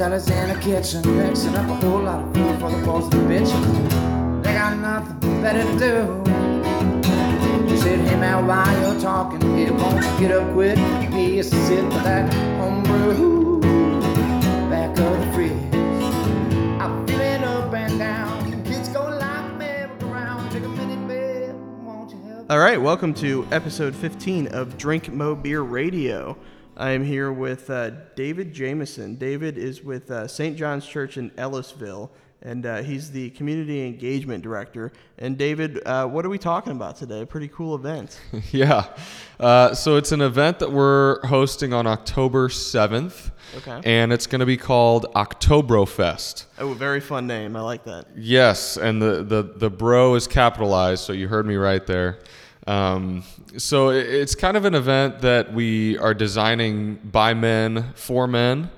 In the kitchen, mixing up a whole lot of food for the the. They got nothing better to do. While you're talking, here, won't get up quick? That homebrew back of the fridge. I'm feeling up and down. Kids go like merry-go-round. Take a minute, babe. All right, welcome to episode 15 of Drink Mo Beer Radio. I am here with uh, David Jameson. David is with uh, St. John's Church in Ellisville, and uh, he's the community engagement director. And David, uh, what are we talking about today? A pretty cool event. Yeah. Uh, so it's an event that we're hosting on October 7th. Okay. And it's going to be called Octobrofest. Oh, very fun name. I like that. Yes, and the, the, the bro is capitalized, so you heard me right there. Um, so it's kind of an event that we are designing by men for men.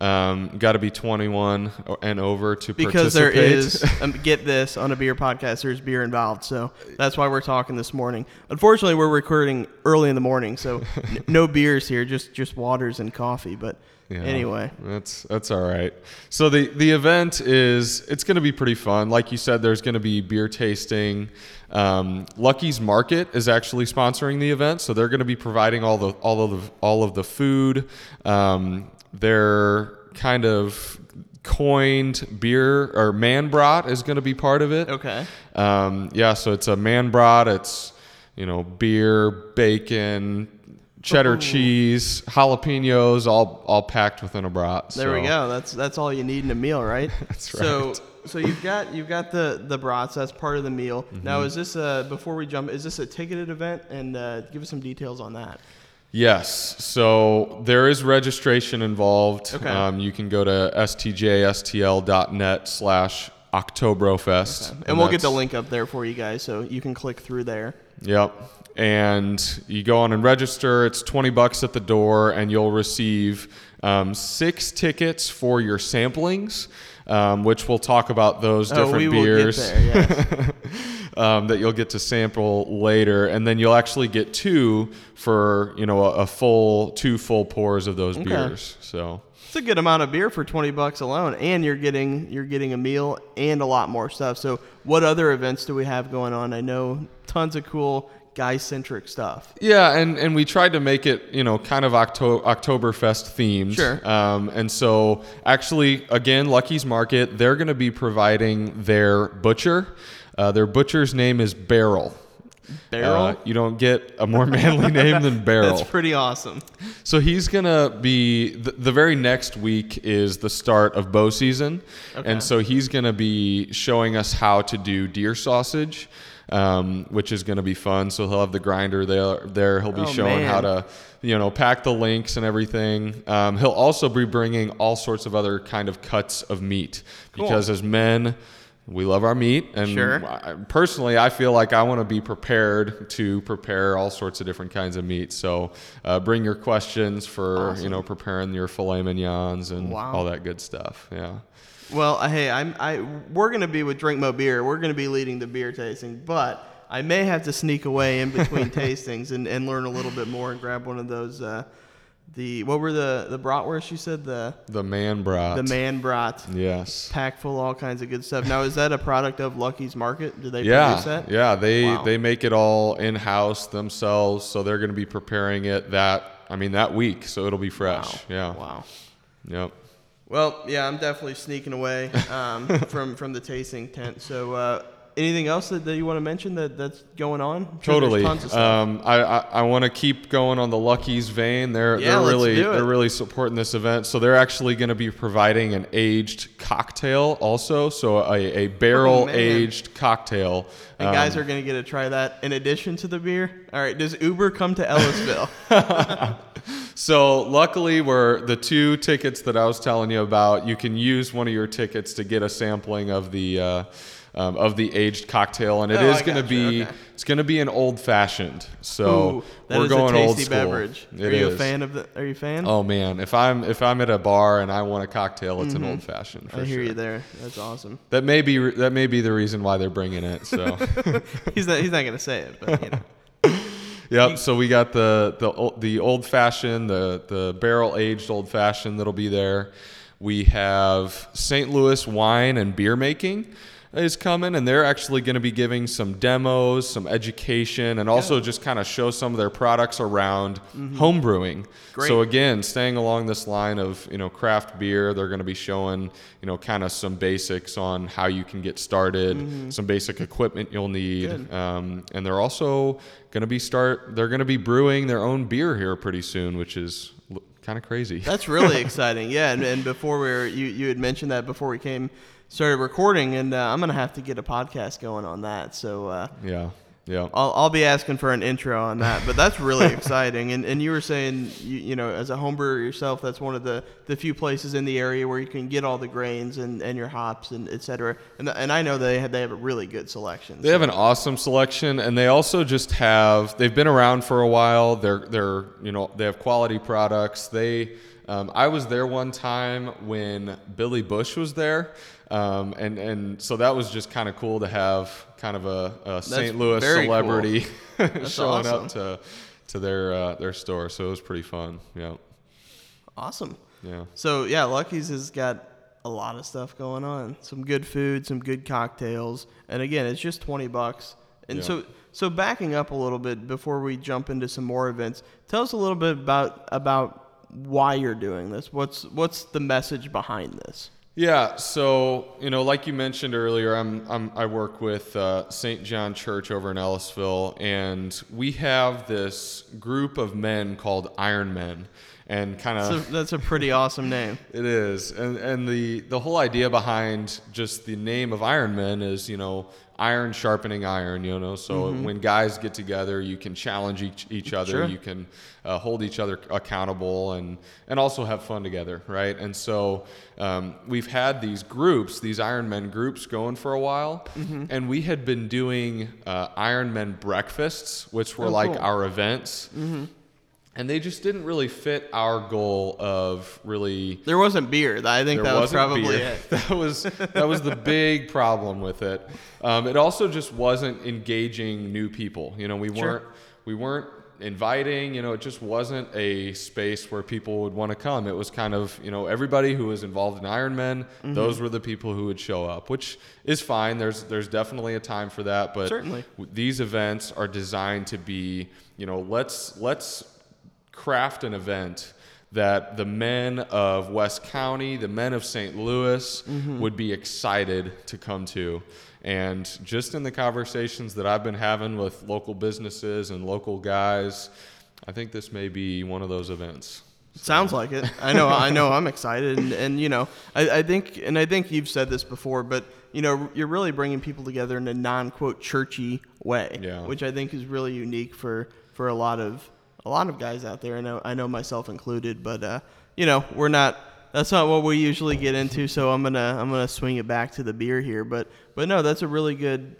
Um, Got to be 21 and over to Because there is, um, get this, on a beer podcast, there's beer involved. So that's why we're talking this morning. Unfortunately, we're recording early in the morning, so n- no beers here, just just waters and coffee. But Yeah, anyway, that's that's all right. So the the event is it's going to be pretty fun. Like you said, there's going to be beer tasting. Um, Lucky's Market is actually sponsoring the event, so they're going to be providing all the all of the all of the food. Um, their kind of coined beer or man brat is going to be part of it. okay. Um, yeah, so it's a man brat. It's you know beer, bacon, cheddar Ooh. cheese, jalapenos, all all packed within a brat. There we go. That's that's all you need in a meal, right? That's right. so so you've got you've got the the brats. That's part of the meal. Now Mm-hmm. is this a before we jump? Is this a ticketed event? And uh, give us some details on that. Yes, so there is registration involved. Okay. Um, you can go to stjstl.net slash Octobrofest. And, we'll get the link up there for you guys, so you can click through there. Yep. And you go on and register. It's 20 bucks at the door, and you'll receive um, six tickets for your samplings, um, which we'll talk about those Oh, different beers get there. Yes. um, that you'll get to sample later. And then you'll actually get two for, you know, a, a full, two full pours of those beers. So. it's a good amount of beer for twenty bucks alone, and you're getting you're getting a meal and a lot more stuff. So what other events do we have going on? I know tons of cool guy centric stuff. Yeah, and, and we tried to make it, you know, kind of Octo- Oktoberfest themed. Sure. Um, and so, actually, again, Lucky's Market, they're going to be providing their butcher. Uh, their butcher's name is Barrel. Barrel. Uh, you don't get a more manly name than Barrel. That's pretty awesome. So he's gonna be the, the very next week is the start of bow season, Okay. and so he's gonna be showing us how to do deer sausage, um, which is gonna be fun. So he'll have the grinder there. There he'll be Oh, showing man. how to, you know, pack the links and everything. Um, he'll also be bringing all sorts of other kind of cuts of meat Cool. because as men. We love our meat, and Sure. I- personally, I feel like I want to be prepared to prepare all sorts of different kinds of meat. So, uh, bring your questions for Awesome. you know preparing your filet mignons and Wow. all that good stuff. Yeah. Well, uh, hey, I'm I we're gonna be with Drink Mo Beer. We're gonna be leading the beer tasting, but I may have to sneak away in between tastings and, and learn a little bit more and grab one of those. Uh, the what were the the bratwurst you said the The man brat. the man brat Yes. pack full all kinds of good stuff. Now is that a product of Lucky's Market? Do they Yeah, produce that? yeah. They Wow. they make it all in house themselves, so they're going to be preparing it that I mean that week, so it'll be fresh. Wow. Yeah. Wow. Yep. Well, yeah, I'm definitely sneaking away um, from from the tasting tent. So, uh, anything else that, that you want to mention that that's going on? Sure Totally. tons of stuff. Um, I I, I want to keep going on the Lucky's vein. They're Yeah, they're really they're really supporting this event. So they're actually going to be providing an aged cocktail also. So a, a barrel Oh, aged cocktail. And Um, guys are going to get to try that in addition to the beer. All right, does Uber come to Ellisville? So luckily, we're the two tickets that I was telling you about. You can use one of your tickets to get a sampling of the uh, um, of the aged cocktail, and it Oh, is going to be okay. it's going to be an old fashioned. So Ooh, we're is going a old tasty school. beverage. It are you a fan of the? Are you a fan? Oh man, if I'm if I'm at a bar and I want a cocktail, it's an old fashioned. Mm-hmm. I hear you there. That's awesome. That may be that may be the reason why they're bringing it. So. He's not. He's not going to say it, but you know. Yep. So we got the the o- the old fashioned, the the barrel aged old fashioned that'll be there. We have St. Louis wine and beer making is coming, and they're actually going to be giving some demos, some education, and also just kind of show some of their products around home brewing. Great. So again, staying along this line of you know craft beer, they're going to be showing you know kind of some basics on how you can get started, some basic equipment you'll need, um, and they're also going to be start. They're going to be brewing their own beer here pretty soon, which is kind of crazy. That's really exciting. Yeah, and, and before we were, you you had mentioned that before we came started recording, and uh, I'm gonna have to get a podcast going on that. So uh, yeah, yeah. I'll I'll be asking for an intro on that. But that's really exciting. And and you were saying you you know as a home brewer yourself, that's one of the the few places in the area where you can get all the grains and, and your hops and etc. And and I know they have they have a really good selection. They have an awesome selection, and they also just have. They've been around for a while. They're they're you know they have quality products. They. Um, I was there one time when Billy Busch was there, um, and and so that was just kind of cool to have kind of a, a St. Louis very cool. celebrity showing awesome. up to to their uh, their store. So it was pretty fun. Yeah, awesome. yeah. So yeah, Lucky's has got a lot of stuff going on. Some good food, some good cocktails, and again, it's just twenty bucks. And Yeah. so, so backing up a little bit before we jump into some more events, tell us a little bit about about why you're doing this. What's what's the message behind this? Yeah, so you know, like you mentioned earlier, I'm, I'm I work with uh, St. John Church over in Ellisville, and we have this group of men called Iron Men, and kind of that's a pretty awesome name. it is, and and the the whole idea behind just the name of Iron Men is you know iron sharpening iron, you know. So when guys get together, you can challenge each each other, Sure. you can uh, hold each other accountable, and and also have fun together, right? And so um, we've had these groups, these Iron Men groups, going for a while, and we had been doing uh, Iron Men breakfasts, which were Oh, like cool. our events. And they just didn't really fit our goal of really There wasn't beer. I think that was probably beer. it. That was that was the big problem with it. Um, it also just wasn't engaging new people. You know, we Sure. weren't we weren't inviting. You know, it just wasn't a space where people would want to come. It was kind of you know everybody who was involved in Ironman. Mm-hmm. Those were the people who would show up, which is fine. There's there's definitely a time for that, but Certainly. w- these events are designed to be you know let's let's craft an event that the men of West County, the men of St. Louis mm-hmm. would be excited to come to. And just in the conversations that I've been having with local businesses and local guys, I think this may be one of those events. Sounds like it. I know. I know. I'm excited, and, and you know, I, I think, and I think you've said this before, but you know, you're really bringing people together in a non-quote churchy way, Yeah. which I think is really unique for for a lot of a lot of guys out there. I know, I know myself included, but uh, you know, we're not. That's not what we usually get into. So I'm gonna I'm gonna swing it back to the beer here, but but no, that's a really good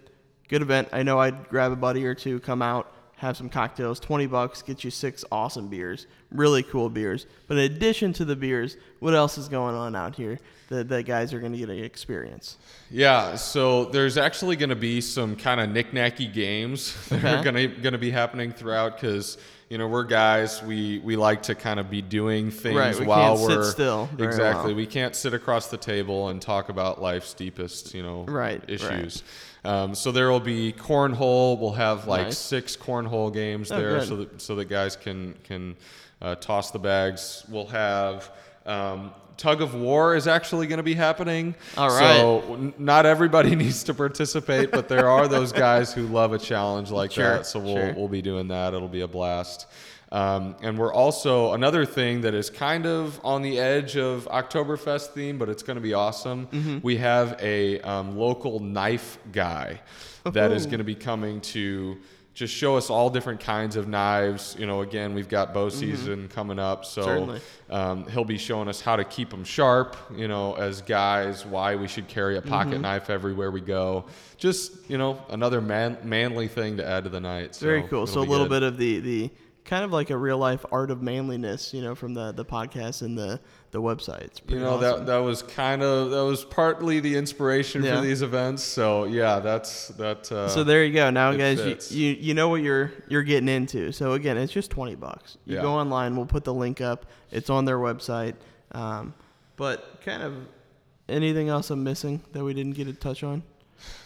good event. I know I'd grab a buddy or two, come out, have some cocktails, 20 bucks, get you six awesome beers, really cool beers. But in addition to the beers, what else is going on out here that, that guys are going to get an experience? Yeah, so there's actually going to be some kind of knick-knacky games that are going to be happening throughout because you know we're guys we we like to kind of be doing things Right, we while can't we're still exactly well. we can't sit across the table and talk about life's deepest you know Right, right. issues. Um, so there will be cornhole. We'll have like Nice. six cornhole games Oh, there, good. so that so that guys can can uh, toss the bags. We'll have um, tug of war is actually going to be happening. All right. So n- not everybody needs to participate, but there are those guys who love a challenge like Sure, that. So we'll sure. we'll be doing that. It'll be a blast. Um, and we're also another thing that is kind of on the edge of Oktoberfest theme, but it's going to be awesome. Mm-hmm. We have a um, local knife guy that is going to be coming to just show us all different kinds of knives. You know, again, we've got bow season coming up, so Mm-hmm. Um, he'll be showing us how to keep them sharp. You know, as guys, why we should carry a pocket Mm-hmm. knife everywhere we go. Just you know, another man, manly thing to add to the night. Very cool. So a little good. bit of the, the kind of like a real life art of manliness, you know, from the, the podcast and the, the website. It's You know awesome. that that was kind of that was partly the inspiration Yeah. for these events. So yeah, that's that. Uh, So there you go. Now, guys, you, you you know what you're you're getting into. So again, it's just twenty bucks. You Yeah. go online. We'll put the link up. It's on their website. Um, But kind of anything else I'm missing that we didn't get to touch on?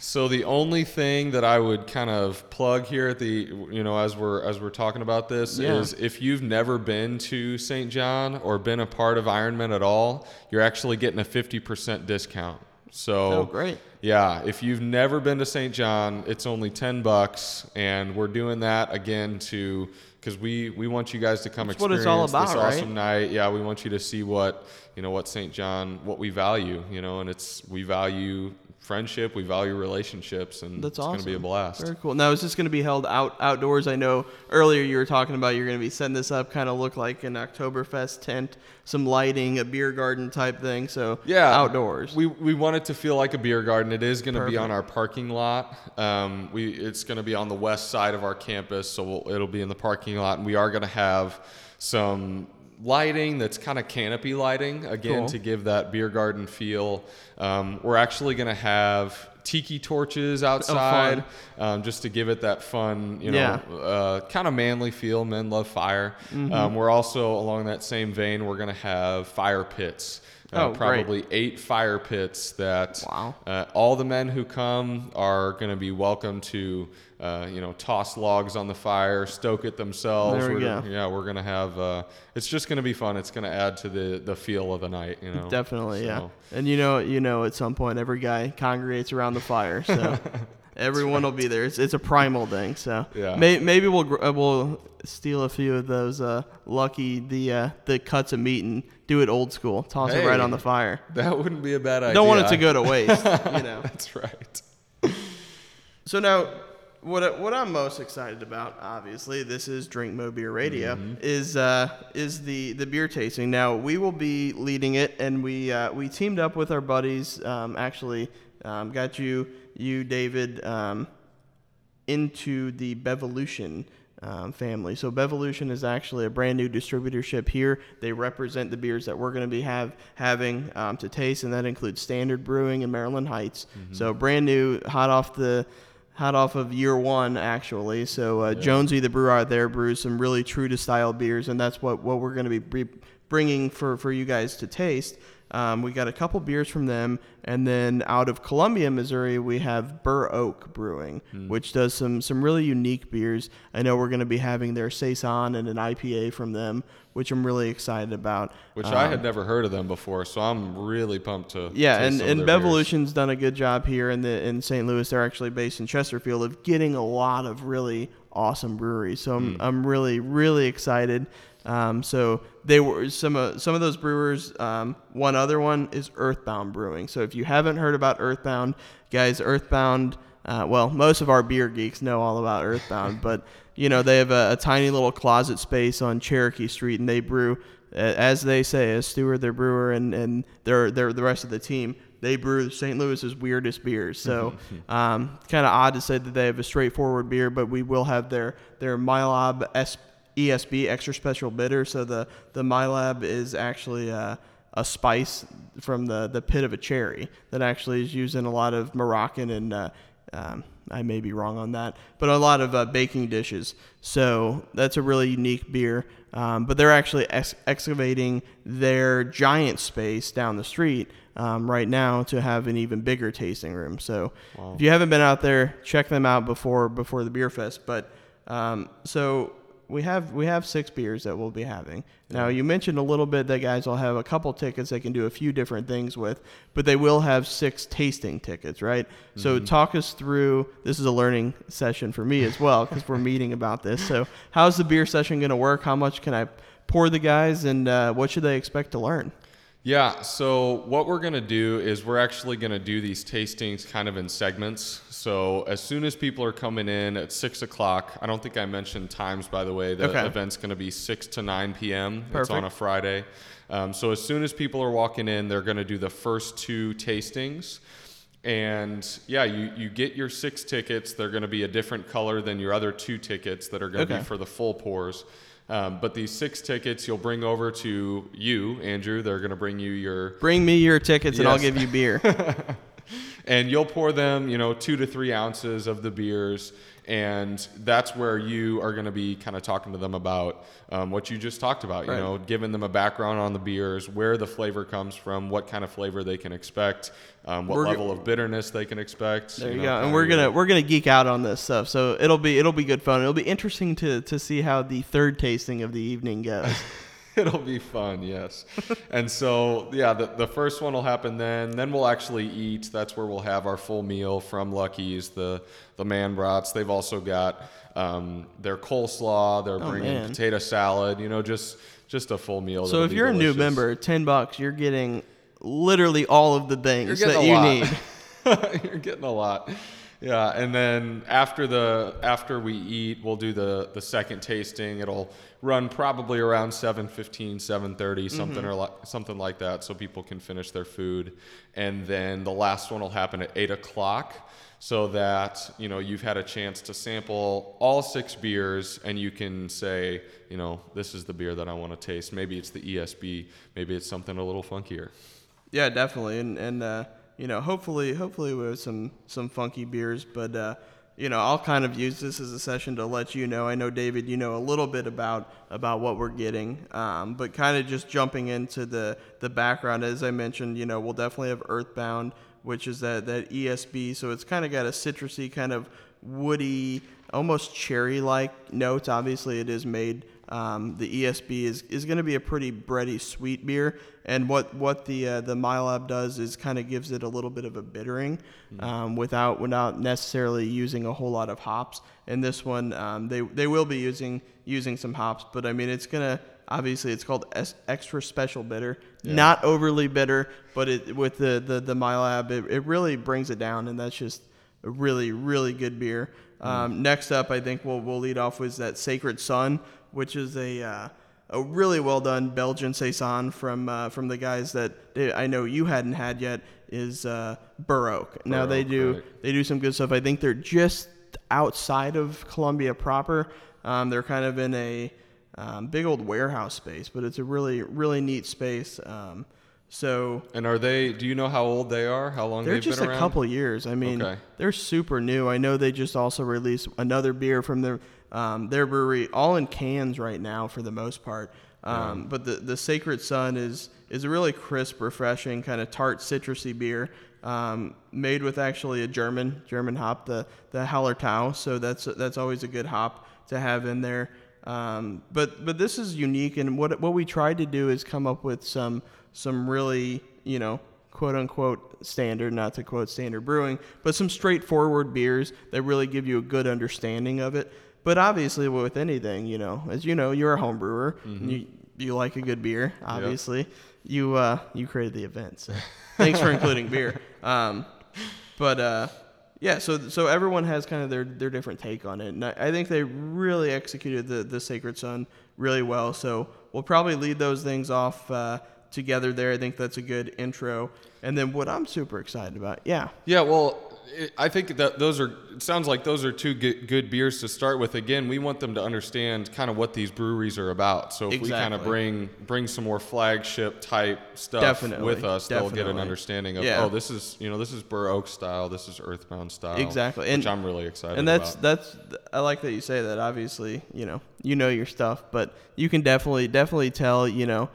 So the only thing that I would kind of plug here at the you know as we're as we're talking about this Yeah. is if you've never been to St. John or been a part of Ironman at all, you're actually getting a 50% discount. So Oh, great. Yeah, if you've never been to St. John, it's only 10 bucks and we're doing that again to cuz we we want you guys to come That's what experience it's all about, this right? awesome night. Yeah, we want you to see what, you know, what St. John what we value, you know, and it's we value friendship, we value relationships, and That's it's awesome. going to be a blast. Very cool. Now, is this going to be held out outdoors? I know earlier you were talking about you're going to be setting this up, kind of look like an Oktoberfest tent, some lighting, a beer garden type thing. So Yeah, outdoors. We we want it to feel like a beer garden. It is going to be on our parking lot. Um, we it's going to be on the west side of our campus, so we'll, it'll be in the parking lot, and we are going to have some lighting that's kind of canopy lighting again Cool. to give that beer garden feel. Um, we're actually going to have tiki torches outside um, just to give it that fun, you know, Yeah. uh, kind of manly feel. Men love fire. Um, we're also along that same vein. We're going to have fire pits. Uh, Oh, great. probably eight fire pits that Wow. uh, all the men who come are going to be welcome to, uh, you know, toss logs on the fire, stoke it themselves. There we We're- go. Yeah, we're going to have. Uh, it's just going to be fun. It's going to add to the the feel of the night. You know, Definitely, yeah. And you know, you know, at some point, every guy congregates around the fire, so everyone will be there. It's, it's a primal thing. So Yeah. may, maybe we'll uh, we'll steal a few of those uh, lucky the uh, the cuts of meat and do it old school. Toss it right on the fire. That wouldn't be a bad idea. Don't want it to go to waste. you know. That's right. So now, what what I'm most excited about, obviously, this is Drink Mo Beer Radio, Mm-hmm. is uh, is the the beer tasting. Now we will be leading it, and we uh, we teamed up with our buddies. Um, actually, um, got you you David um, into the Bevolution. Um, family. So Bevolution is actually a brand new distributorship here. They represent the beers that we're going to be have having um, to taste, and that includes Standard Brewing in Maryland Heights. So brand new, hot off the hot off of year one actually. So uh, Jonesy, the brewer out there, brews some really true to style beers, and that's what what we're going to be bringing for for you guys to taste. Um, we got a couple beers from them, and then out of Columbia, Missouri, we have Bur Oak Brewing, Hmm. which does some some really unique beers. I know we're going to be having their saison and an IPA from them, which I'm really excited about. Which I Um, had never heard of them before, so I'm really pumped to. yeah, and, and beers. Bevolution's done a good job here in the in St. Louis. They're actually based in Chesterfield of getting a lot of really awesome breweries. So I'm, I'm really really excited. Um, so they were some of some of those brewers. Um, one other one is Earthbound Brewing. So if you haven't heard about Earthbound, guys, Earthbound. Uh, well, most of our beer geeks know all about Earthbound, but you know they have a, a tiny little closet space on Cherokee Street, and they brew, as they say, as Stuart, their brewer, and and they're they're the rest of the team. They brew St. Louis's weirdest beers. So, um, kind of odd to say that they have a straightforward beer, but we will have their their S, ESB extra special bitter. So the the Mahlab is actually uh, a spice from the the pit of a cherry that actually is used in a lot of Moroccan and uh, um, I may be wrong on that, but a lot of uh, baking dishes. So that's a really unique beer. Um, but they're actually ex- excavating their giant space down the street um, right now to have an even bigger tasting room. So if you haven't been out there, check them out before before the beer fest. But um, so we have we have six beers that we'll be having. Now you mentioned a little bit that guys will have a couple tickets they can do a few different things with, but they will have six tasting tickets, right? So talk us through. This is a learning session for me as well because we're meeting about this. So how's the beer session going to work? How much can I pour the guys, and uh, what should they expect to learn? Yeah, so what we're going to do is we're actually going to do these tastings kind of in segments. So as soon as people are coming in at 6 o'clock, I don't think I mentioned times, by the way. The Okay. event's going to be 6 to 9 p.m. It's on a Friday. Um, so as soon as people are walking in, they're going to do the first two tastings. And yeah, you, you get your six tickets. They're going to be a different color than your other two tickets that are going to Okay. be for the full pours. Um, but these six tickets you'll bring over to you, Andrew. They're going to bring you your, Bring me your tickets, and I'll give you beer. and you'll pour them, you know, two to three ounces of the beers. and that's where you are going to be kind of talking to them about um, what you just talked about. You Right. know, giving them a background on the beers, where the flavor comes from, what kind of flavor they can expect, um, what We're g- level of bitterness they can expect. There you, know, go. And we're gonna we're gonna geek out on this stuff. So it'll be it'll be good fun. It'll be interesting to to see how the third tasting of the evening goes. It'll be fun, yes. and so, yeah, the, the first one will happen then. Then we'll actually eat. That's where we'll have our full meal from Lucky's, the the man brats. They've also got um, their coleslaw. They're bringing Oh, man. potato salad. You know, just just a full meal. so if you're a new member, ten bucks, you're getting literally all of the things that you a need. You're getting a lot. Yeah, and then after the after we eat, we'll do the the second tasting. It'll run probably around 7:15, 7:30, something or like something like that, so people can finish their food. And then the last one will happen at eight o'clock, so that you know you've had a chance to sample all six beers, and you can say, you know, this is the beer that I want to taste. Maybe it's the ESB, maybe it's something a little funkier. Yeah, definitely, and and uh, you know, hopefully, hopefully with some some funky beers, but uh, you know, I'll kind of use this as a session to let you know. I know David, you know a little bit about about what we're getting, um, but kind of just jumping into the the background. As I mentioned, you know, we'll definitely have Earthbound, which is that that ESB, so it's kind of got a citrusy kind of woody, almost cherry-like notes. Obviously, it is made. Um, the ESB is, is going to be a pretty bready, sweet beer, and what what the uh, the Mahlab does is kind of gives it a little bit of a bittering, um, without without necessarily using a whole lot of hops. And this one, um, they they will be using using some hops, but I mean it's gonna obviously it's called es- extra special bitter, not overly bitter, but it with the the the Mahlab it, it really brings it down, and that's just a really really good beer. Um, next up, I think we'll we'll lead off with that Sacred Sun, which is a uh, a really well done Belgian saison from uh, from the guys that they, I know you hadn't had yet is uh, Bur Oak. Now they do right. they do some good stuff. I think they're just outside of Columbia proper. Um, they're kind of in a um, big old warehouse space, but it's a really really neat space. Um, so And are they? Do you know how old they are? How long they're just a around? couple years. I mean, Okay. they're super new. I know they just also released another beer from their um, their brewery, all in cans right now for the most part. Um, But the the Sacred Sun is is a really crisp, refreshing, kind of tart, citrusy beer. Um, made with actually a German German hop, the the Hallertau. So that's that's always a good hop to have in there. Um, but but this is unique, and what what we tried to do is come up with some some really you know quote unquote standard, not to quote standard brewing, but some straightforward beers that really give you a good understanding of it. But obviously, with anything, you know, as you know, you're a home brewer. You you like a good beer, obviously. You uh, you created the event, so thanks for including beer. Um, but uh, yeah, so so everyone has kind of their their different take on it, and I, I think they really executed the the Sacred Sun really well. So we'll probably lead those things off uh, together there. I think that's a good intro. And then what I'm super excited about, yeah, Yeah, well, it, I think that those are. It sounds like those are two good, good beers to start with. Again, we want them to understand kind of what these breweries are about. So if we kind of bring bring some more flagship type stuff Definitely, with us, they'll get an understanding of Yeah. oh, this is you know this is Bur Oak style, this is Earthbound style, Exactly. which And- I'm really excited and that's about. that's I like that you say that. Obviously, you know, you know your stuff, but you can definitely definitely tell, you know,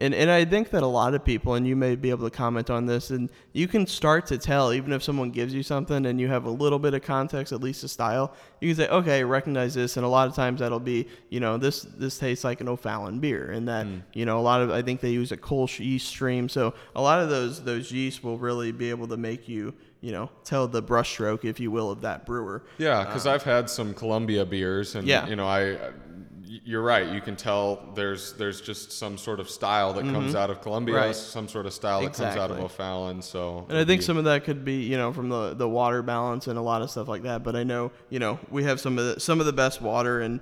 and and I think that a lot of people, and you may be able to comment on this, and you can start to tell even if someone gives you something and you have a little bit of context, at least a style, you can say, okay, recognize this, and a lot of times that'll be, you know, this this tastes like an O'Fallon beer, and that hmm. you know a lot of I think they use a Kolsch yeast stream, so a lot of those those yeasts will really be able to make you. You know, tell the brushstroke, if you will, of that brewer. Yeah, because uh, I've had some Columbia beers, and Yeah. you know, I, you're right. You can tell there's there's just some sort of style that comes out of Columbia, Mm-hmm. Right. some sort of style that comes out of Exactly. O'Fallon. So, And I think some of that could be, you know, from the, the water balance and a lot of stuff like that. But I know, you know, we have some of the some of the best water and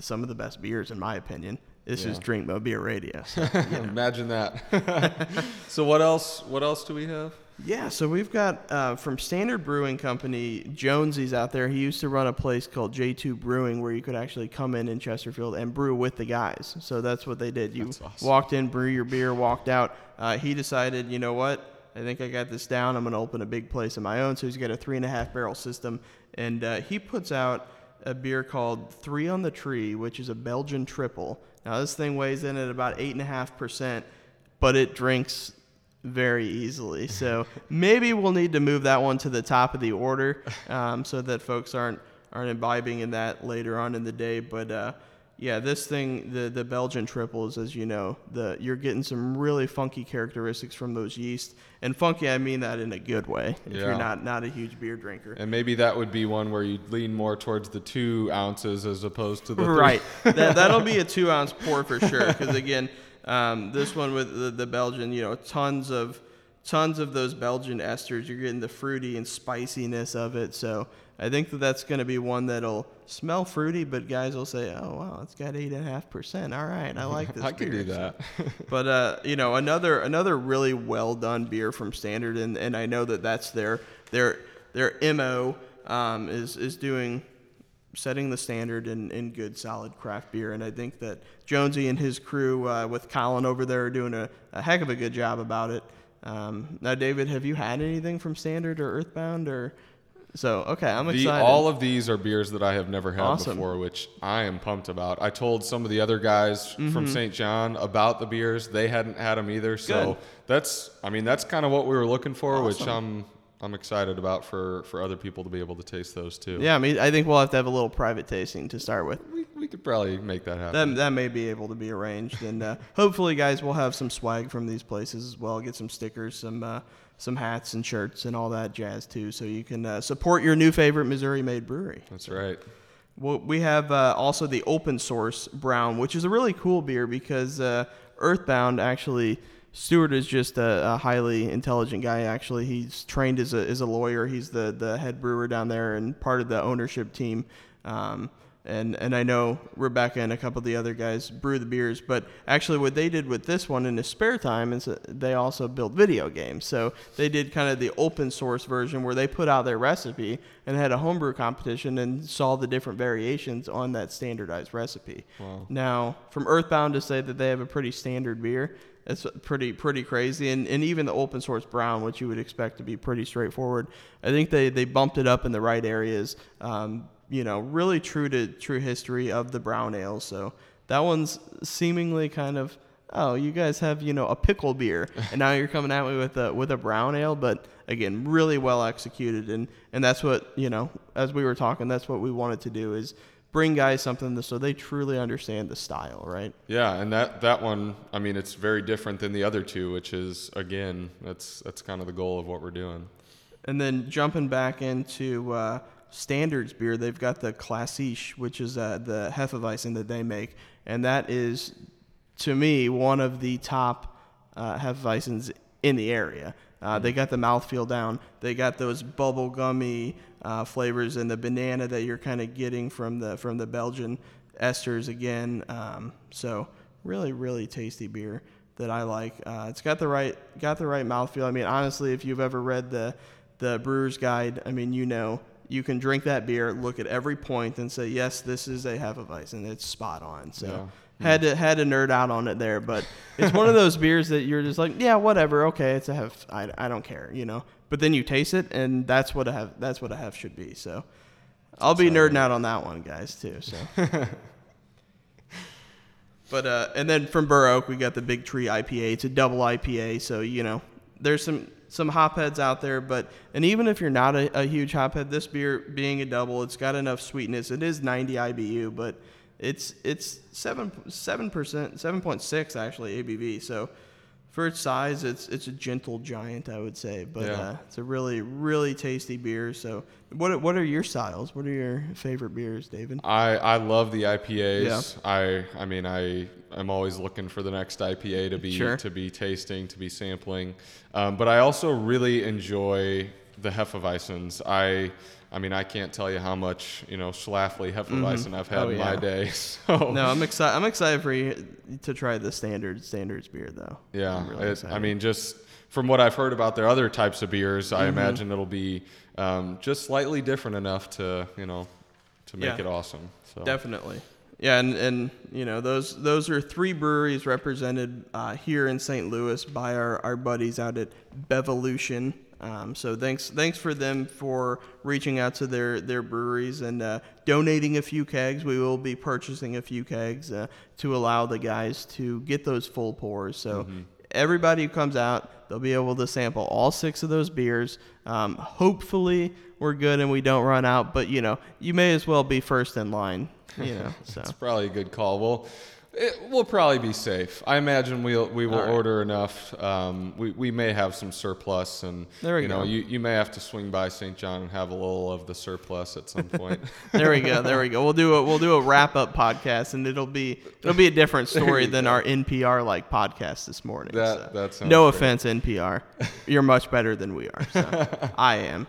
some of the best beers, in my opinion. This is Yeah. Drink Mo Beer Radio. So, imagine that. so what else? What else do we have? Yeah, so we've got uh, from Standard Brewing Company, Jonesy's out there. He used to run a place called J2 Brewing where you could actually come in in Chesterfield and brew with the guys. So that's what they did. You awesome. walked in, brew your beer, walked out. Uh, he decided, you know what? I think I got this down. I'm going to open a big place of my own. So he's got a three and a half barrel system, and uh, he puts out a beer called Three on the Tree, which is a Belgian triple. Now this thing weighs in at about eight and a half percent, but it drinks very easily. So maybe we'll need to move that one to the top of the order, um, so that folks aren't aren't imbibing in that later on in the day. But uh, yeah, this thing, the the Belgian triples, as you know, the you're getting some really funky characteristics from those yeast. And funky, I mean that in a good way. If Yeah. you're not not a huge beer drinker. And maybe that would be one where you lean more towards the two ounces as opposed to the three. Right. that, that'll be a two ounce pour for sure. Because again, um, this one with the, the Belgian, you know, tons of tons of those Belgian esters. You're getting the fruity and spiciness of it. So I think that that's going to be one that'll smell fruity, but guys will say, "Oh wow, it's got eight and a half percent. All right, I like this." I could beer." do that. But uh, you know, another another really well done beer from Standard, and, and I know that that's their their their mo um, is is doing setting the standard in, in good solid craft beer, and I think that Jonesy and his crew uh, with Colin over there are doing a, a heck of a good job about it. Um, now, David, have you had anything from Standard or Earthbound or? So okay, I'm The, excited. all of these are beers that I have never had Awesome. before, which I am pumped about. I told some of the other guys from St. John about the beers; they hadn't had them either. So Mm-hmm. Good. that's, I mean, that's kind of what we were looking for, which Awesome. I'm, I'm excited about for for other people to be able to taste those too. yeah, I mean, I think we'll have to have a little private tasting to start with. we, we could probably make that happen. That, that may be able to be arranged, and uh, hopefully, guys, we'll have some swag from these places as well. Get some stickers, some uh, some hats and shirts, and all that jazz too, so you can uh, support your new favorite Missouri-made brewery. That's right. Well, we have uh, also the open source brown, which is a really cool beer because uh, Earthbound actually. Stuart is just a, a highly intelligent guy. Actually, he's trained as a, as a lawyer. He's the, the head brewer down there and part of the ownership team. Um, and and I know Rebecca and a couple of the other guys brew the beers. But actually, what they did with this one in his spare time is they also built video games. So they did kind of the open source version where they put out their recipe and had a homebrew competition and saw the different variations on that standardized recipe. Now, from Earthbound to say that they have a pretty standard beer, it's pretty pretty crazy. And and even the open source brown, which you would expect to be pretty straightforward, I think they they bumped it up in the right areas. Um, you know, really true to true history of the brown ale. So that one's seemingly kind of oh, you guys have you know a pickle beer, and now you're coming at me with a with a brown ale. But again, really well executed, and and that's what you know. As we were talking, that's what we wanted to do is bring guys something so they truly understand the style, right? Yeah, and that that one, I mean, it's very different than the other two, which is again, that's that's kind of the goal of what we're doing. And then jumping back into uh, standards beer, they've got the Classiche, which is uh, the Hefeweizen that they make, and that is, to me, one of the top uh, Hefeweizens in the area. Uh, they got the mouthfeel down. They got those bubble gummy uh, flavors and the banana that you're kind of getting from the from the Belgian esters again. Um, so really, really tasty beer that I like. Uh, it's got the right got the right mouthfeel. I mean, honestly, if you've ever read the the Brewer's Guide, I mean, you know, you can drink that beer, look at every point, and say, yes, this is a Hefeweizen. It's spot on. So had to had to nerd out on it there, but it's one of those beers that you're just like, yeah, whatever, okay, it's a Hef. I, I don't care, you know. But then you taste it, and that's what a Hef. That's what a Hef should be. So. I'll be nerding out on that one, guys, too. So, but uh, and then from Bur Oak, we got the Big Tree IPA. It's a double IPA, so you know there's some some hopheads out there. But and even if you're not a, a huge hophead, this beer being a double, it's got enough sweetness. It is 90 IBU, but it's it's seven seven percent, seven point six actually ABV. So for its size, it's it's a gentle giant, I would say. But Yeah. uh, it's a really really tasty beer. So what what are your styles? What are your favorite beers, David? I, I love the IPAs. Yeah. I I mean I I'm always looking for the next IPA to be Sure. to be tasting to be sampling, um, but I also really enjoy the Hefeweizens. I I mean I can't tell you how much you know Schlafly Hefeweizen I've had Oh, in yeah. my day. So No, I'm excited. I'm excited for you to try the standard standards beer though. yeah, really it- I mean just from what I've heard about their other types of beers, Mm-hmm. I imagine it'll be um, just slightly different enough to you know to make Yeah. it awesome. So Definitely. Yeah, and, and you know those those are three breweries represented uh, here in St. Louis by our, our buddies out at Bevolution. Um, so thanks thanks for them for reaching out to their their breweries and uh, donating a few kegs. We will be purchasing a few kegs uh, to allow the guys to get those full pours. So everybody who comes out, they'll be able to sample all six of those beers. Um, hopefully, we're good and we don't run out. But you know, you may as well be first in line. You know, so It's probably a good call. We'll it, we'll probably be safe. I imagine we'll we will right. order enough. Um, we, we may have some surplus, and There we you know you, you may have to swing by St. John and have a little of the surplus at some point. there we go. There we go. We'll do a we'll do a wrap up podcast, and it'll be it'll be a different story than our NPR like podcast this morning. That- so. that sounds no great. offense, NPR. You're much better than we are. So I am.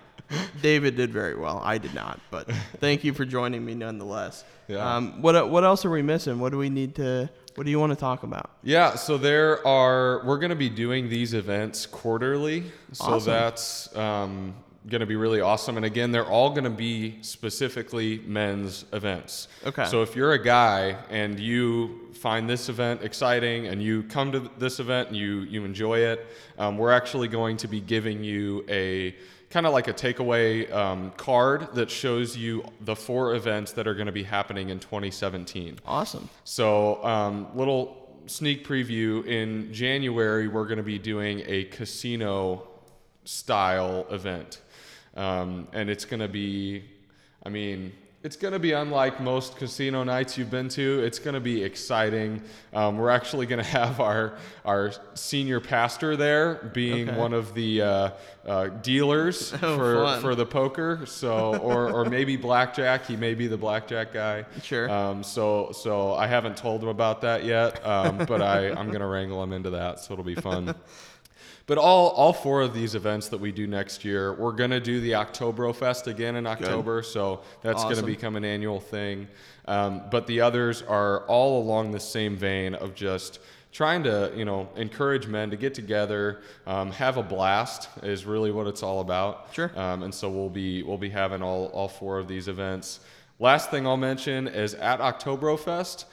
David did very well. I did not, but thank you for joining me nonetheless. Yeah. Um, what what else are we missing? What do we need to? What do you want to talk about? Yeah, so there are we're going to be doing these events quarterly. So Awesome. that's um, going to be really awesome. And again, they're all going to be specifically men's events. Okay. So if you're a guy and you find this event exciting and you come to this event and you you enjoy it, um, we're actually going to be giving you a kind of like a takeaway um, card that shows you the four events that are going to be happening in 2017. Awesome. So, um, little sneak preview in January, we're going to be doing a casino style event. Um, and it's going to be, I mean, it's going to be unlike most casino nights you've been to. It's going to be exciting. Um, we're actually going to have our our senior pastor there, being Okay. one of the uh, uh, dealers Oh, for fun. for the poker. So, or or maybe blackjack. He may be the blackjack guy. Sure. Um, so so I haven't told him about that yet, um, but I I'm gonna wrangle him into that, so it'll be fun. But all all four of these events that we do next year, we're gonna do the Oktoberfest again in October, so that's Awesome. gonna become an annual thing. Um, but the others are all along the same vein of just trying to you know encourage men to get together, um, have a blast is really what it's all about. Sure. Um, and so we'll be we'll be having all all four of these events. Last thing I'll mention is at Oktoberfest,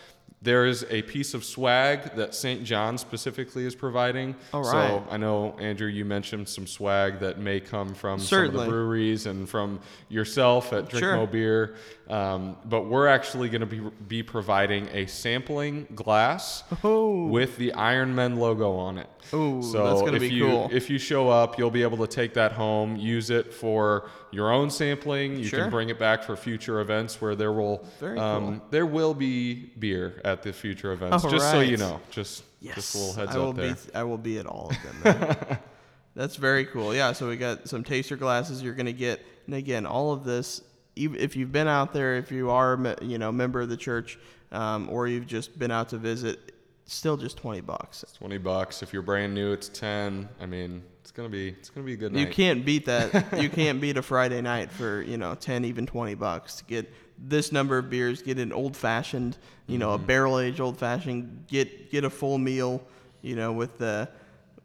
there is a piece of swag that St. John specifically is providing. All So. I know Andrew, you mentioned some swag that may come from some of the breweries and from yourself at Drink Sure. Mo Beer. Um, but we're actually going to be be providing a sampling glass Oh. with the Iron Men logo on it. Ooh, so that's gonna if be you, cool. If you show up, you'll be able to take that home, use it for your own sampling. You Sure. can bring it back for future events where there will um, there will be beer at the future events. All just so you know, just just a little heads I will up there. be I will be at all of them. That's very cool. Yeah, so we got some taster glasses you're going to get. And again, all of this if you've been out there, if you are a you know, member of the church um, or you've just been out to visit, still just 20 bucks. Twenty bucks. If you're brand new, it's ten. I mean, it's gonna be it's gonna be a good night. You can't beat that. you can't beat a Friday night for you know ten, even twenty bucks to get this number of beers. Get an old fashioned, you know, a Mm-hmm. barrel aged old fashioned. Get get a full meal, you know, with the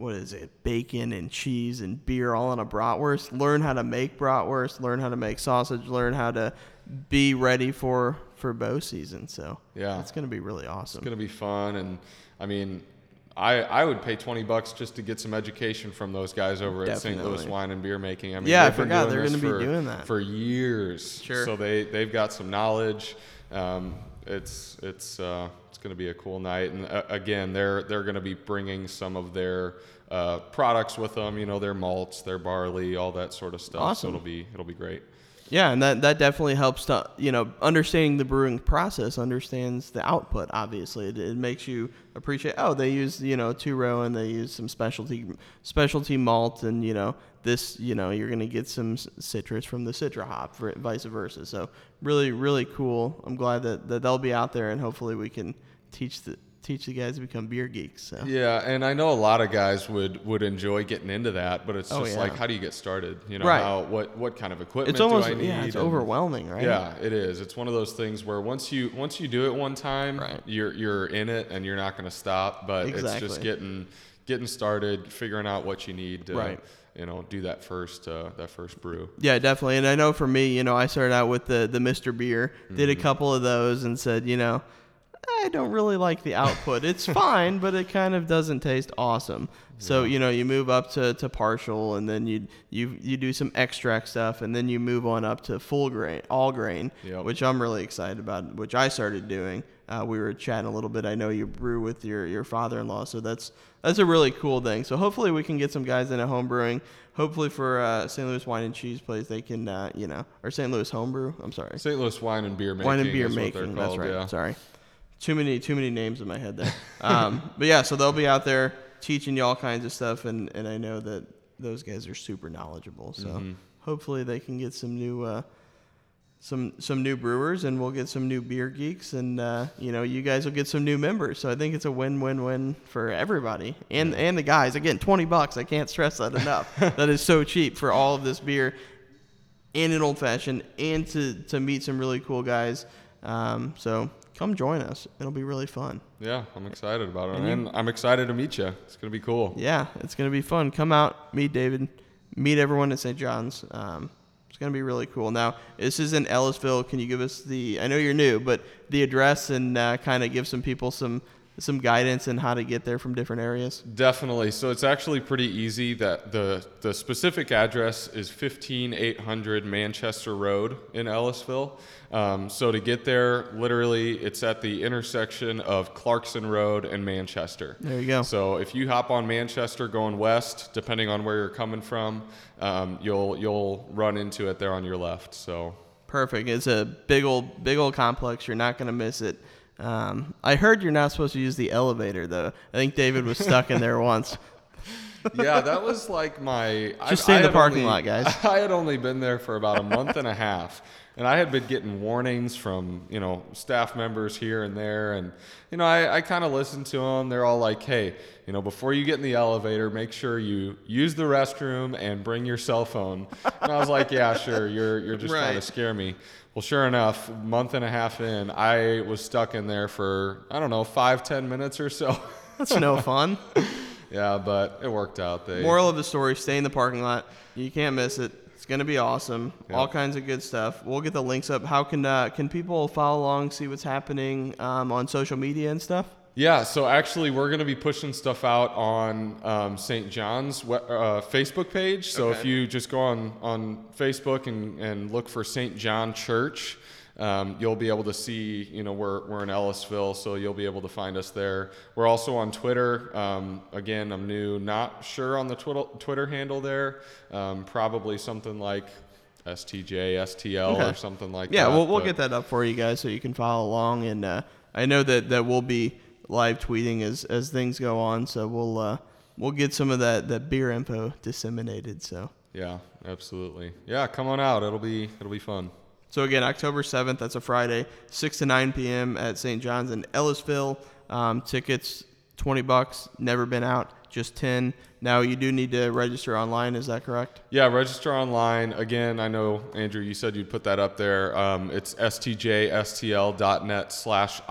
what is it, bacon and cheese and beer all on a bratwurst. Learn how to make bratwurst. Learn how to make sausage. Learn how to be ready for for bow season. So Yeah. it's gonna be really awesome. It's gonna be fun, and I mean, I I would pay twenty bucks just to get some education from those guys over at St. Louis Wine and Beer Making. I mean, Yeah, I forgot they're gonna be doing that. for years. Sure. So they they've got some knowledge. Um, it's it's uh, it's gonna be a cool night, and uh, again, they're they're gonna be bringing some of their uh, products with them. You know, their malts, their barley, all that sort of stuff. Awesome. So it'll be it'll be great. Yeah, and that, that definitely helps to you know understanding the brewing process understands the output. Obviously, it, it makes you appreciate. Oh, they use you know two row and they use some specialty specialty malt, and you know this you know you're gonna get some citrus from the citra hop, for vice versa. So really really cool. I'm glad that, that they'll be out there, and hopefully we can teach the teach the guys to become beer geeks. So Yeah, and I know a lot of guys would would enjoy getting into that, but it's Oh, just yeah. like, how do you get started? You know, Right. how what what kind of equipment it's almost do I need? yeah, it's and- overwhelming, right? Yeah, it is. It's one of those things where once you once you do it one time, Right. you're you're in it and you're not going to stop. But it's just getting getting started, figuring out what you need to, Right. You know, do that first uh, that first brew. Yeah, definitely. And I know for me, you know, I started out with the the Mr. Beer, did a couple of those, and said, you know, I don't really like the output. It's fine, but it kind of doesn't taste awesome. So you know, you move up to, to partial, and then you you you do some extract stuff, and then you move on up to full grain, all grain, Yep. which I'm really excited about. Which I started doing. Uh, we were chatting a little bit. I know you brew with your, your father-in-law, so that's that's a really cool thing. So hopefully we can get some guys into home brewing. Hopefully for uh, St. Louis Wine and Cheese Place, they can uh, you know, or St. Louis Homebrew. I'm sorry. St. Louis wine and beer making. Wine and beer making. That's called, right. Yeah. Sorry. Too many too many names in my head there. Um, but yeah, so they'll be out there teaching you all kinds of stuff, and, and I know that those guys are super knowledgeable. So Mm-hmm. hopefully they can get some new uh, some some new brewers, and we'll get some new beer geeks, and uh, you know you guys will get some new members. So I think it's a win win win for everybody, and and the guys. Again, twenty bucks. I can't stress that enough. that is so cheap for all of this beer and an old fashioned, and to to meet some really cool guys. Um, so come join us. It'll be really fun. Yeah, I'm excited about it, And and, you- I'm excited to meet you. It's gonna be cool. Yeah, it's gonna be fun. Come out, meet David, meet everyone at St. John's. Um, it's gonna be really cool. Now, this is in Ellisville. Can you give us the? I know you're new, but the address and uh, kind of give some people some some guidance and how to get there from different areas. Definitely. So it's actually pretty easy. That the the specific address is 15800 Manchester Road in Ellisville. Um, so to get there, literally, it's at the intersection of Clarkson Road and Manchester. There you go. So if you hop on Manchester going west, depending on where you're coming from, um, you'll you'll run into it there on your left. So Perfect. It's a big old big old complex. You're not gonna miss it. Um, I heard you're not supposed to use the elevator though. I think David was stuck in there once. yeah, that was like my. I- Just stay in I the had parking only- lot, guys. I had only been there for about a month and a half, and I had been getting warnings from you know staff members here and there, and you know I, I kind of listened to them. They're all like, "Hey, you know, before you get in the elevator, make sure you use the restroom and bring your cell phone." And I was like, "Yeah, sure. You're you're just trying to scare me." Well, sure enough, month and a half in, I was stuck in there for I don't know five ten minutes or so. That's no fun. yeah, but it worked out. They Moral of the story: stay in the parking lot. You can't miss it. It's gonna be awesome. Yeah. All kinds of good stuff. We'll get the links up. How can uh, can people follow along, see what's happening um, on social media and stuff? Yeah, so actually, we're going to be pushing stuff out on um, St. John's we- uh, Facebook page. So if you just go on, on Facebook and, and look for St. John Church, um, you'll be able to see, you know, we're, we're in Ellisville, so you'll be able to find us there. We're also on Twitter. Um, again, I'm new, not sure on the Twitter, Twitter handle there. Um, probably something like STJ, STL, Okay. or something like Yeah, that. Yeah, we'll, we'll but- get that up for you guys so you can follow along. And uh, I know that, that we'll be live tweeting as, as things go on. So we'll uh, we'll get some of that, that beer info disseminated. So Yeah, absolutely. Yeah, come on out. It'll be it'll be fun. So again, October seventh. That's a Friday, six to nine p.m. at St. John's in Ellisville. Um, tickets twenty bucks. Never been out, just ten. Now you do need to register online. Is that correct? Yeah, register online. Again, I know Andrew, you said you'd put that up there. Um, it's stjstl.net slash.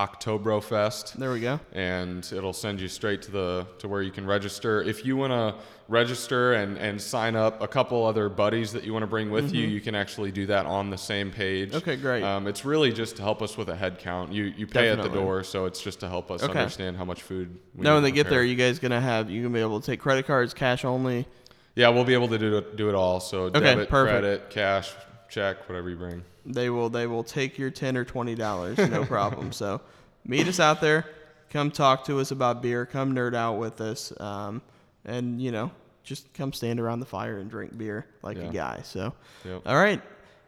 There we go. and it'll send you straight to the to where you can register. If you want to register and and sign up a couple other buddies that you want to bring with you, you can actually do that on the same page. Mm-hmm. Okay, great. Um, it's really just to help us with a head count. You you pay at the door, so it's just to help us Okay. understand how much food. We now when they get there, prepare. you guys gonna have you gonna be able to take credit cards, cash only. yeah, we'll be able to do it, do it all. So Okay, debit, perfect. credit, cash, check, whatever you bring. They will they will take your ten or twenty dollars, no problem. So meet us out there. Come talk to us about beer. Come nerd out with us. Um, and you know, just come stand around the fire and drink beer like a guy. So, Yep. all right.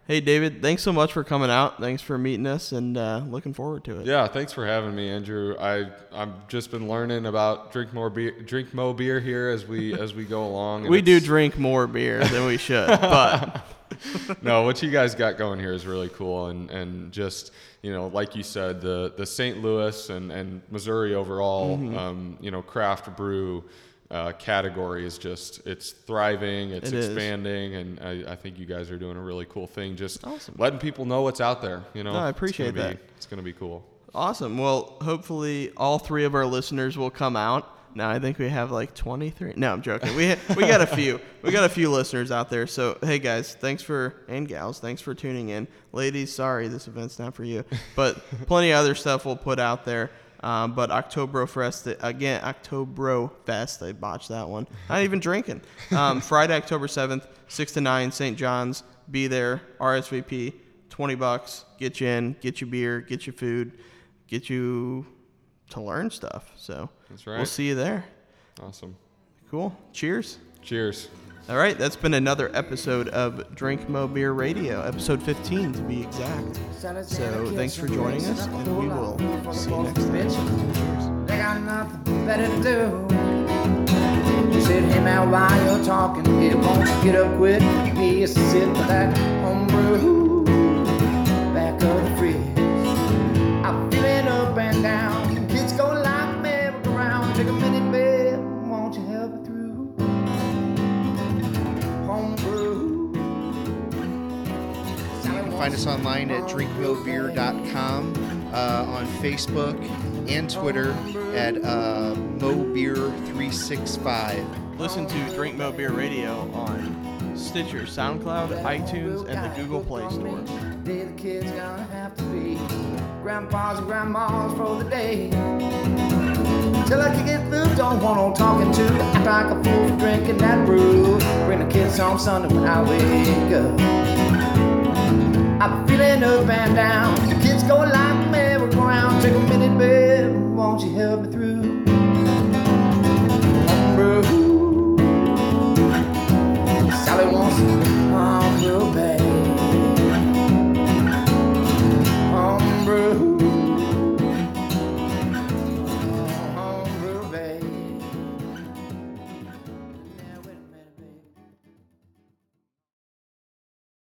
Hey David, thanks so much for coming out. Thanks for meeting us, and uh, looking forward to it. Yeah, thanks for having me, Andrew. I I've just been learning about drink more beer, drink mo beer here as we as we go along. We do drink more beer than we should, but no, what you guys got going here is really cool, and and just you know, like you said, the the St. Louis and and Missouri overall, Mm-hmm. um, you know, craft brew. Uh, category is just it's thriving it's It expanding and I, I think you guys are doing a really cool thing just Awesome. letting people know what's out there you know No, I It's appreciate gonna that. be, it's gonna be cool Awesome. Well, hopefully all three of our listeners will come out. Now I think we have like 23. No, I'm joking. We we got a few. We got a few listeners out there. So hey guys, thanks for and gals, thanks for tuning in. Ladies, sorry this event's not for you, but plenty of other stuff we'll put out there. Um, but Oktoberfest again, Oktoberfest. I botched that one. Not even drinking. Um, Friday, October 7th, six to nine, St. John's. Be there. RSVP. 20 bucks. Get you in. Get you beer. Get you food. Get you to learn stuff. So That's we'll see you there. Awesome. Cool. Cheers. Cheers. All right, that's been another episode of Drink Mo Beer Radio, episode 15 to be exact. So thanks for joining us, and we will see you next time. Cheers. They got nothing better to do. Said, hey man, while you're talking, it won't get up quick. He used to sit with that homebrew back of the fridge. I'm feeling up and down. Kids go like merry-go-round. Take a minute, find us online at drinkmobeer.com, uh, on Facebook and Twitter at uh, mobeer365. Listen to Drink Mo Beer Radio on Stitcher, SoundCloud, iTunes, and the Google Play Store. Day the kids gonna have to be grandpas and grandmas for the day. Till I can get through, don't want no talking to. Act like a fool for drinking that brew. Bring the kids home Sunday when I wake up feeling up and down. The kids go like merry-go-round. Take a minute, babe, won't you help me through? Remember who Sally wants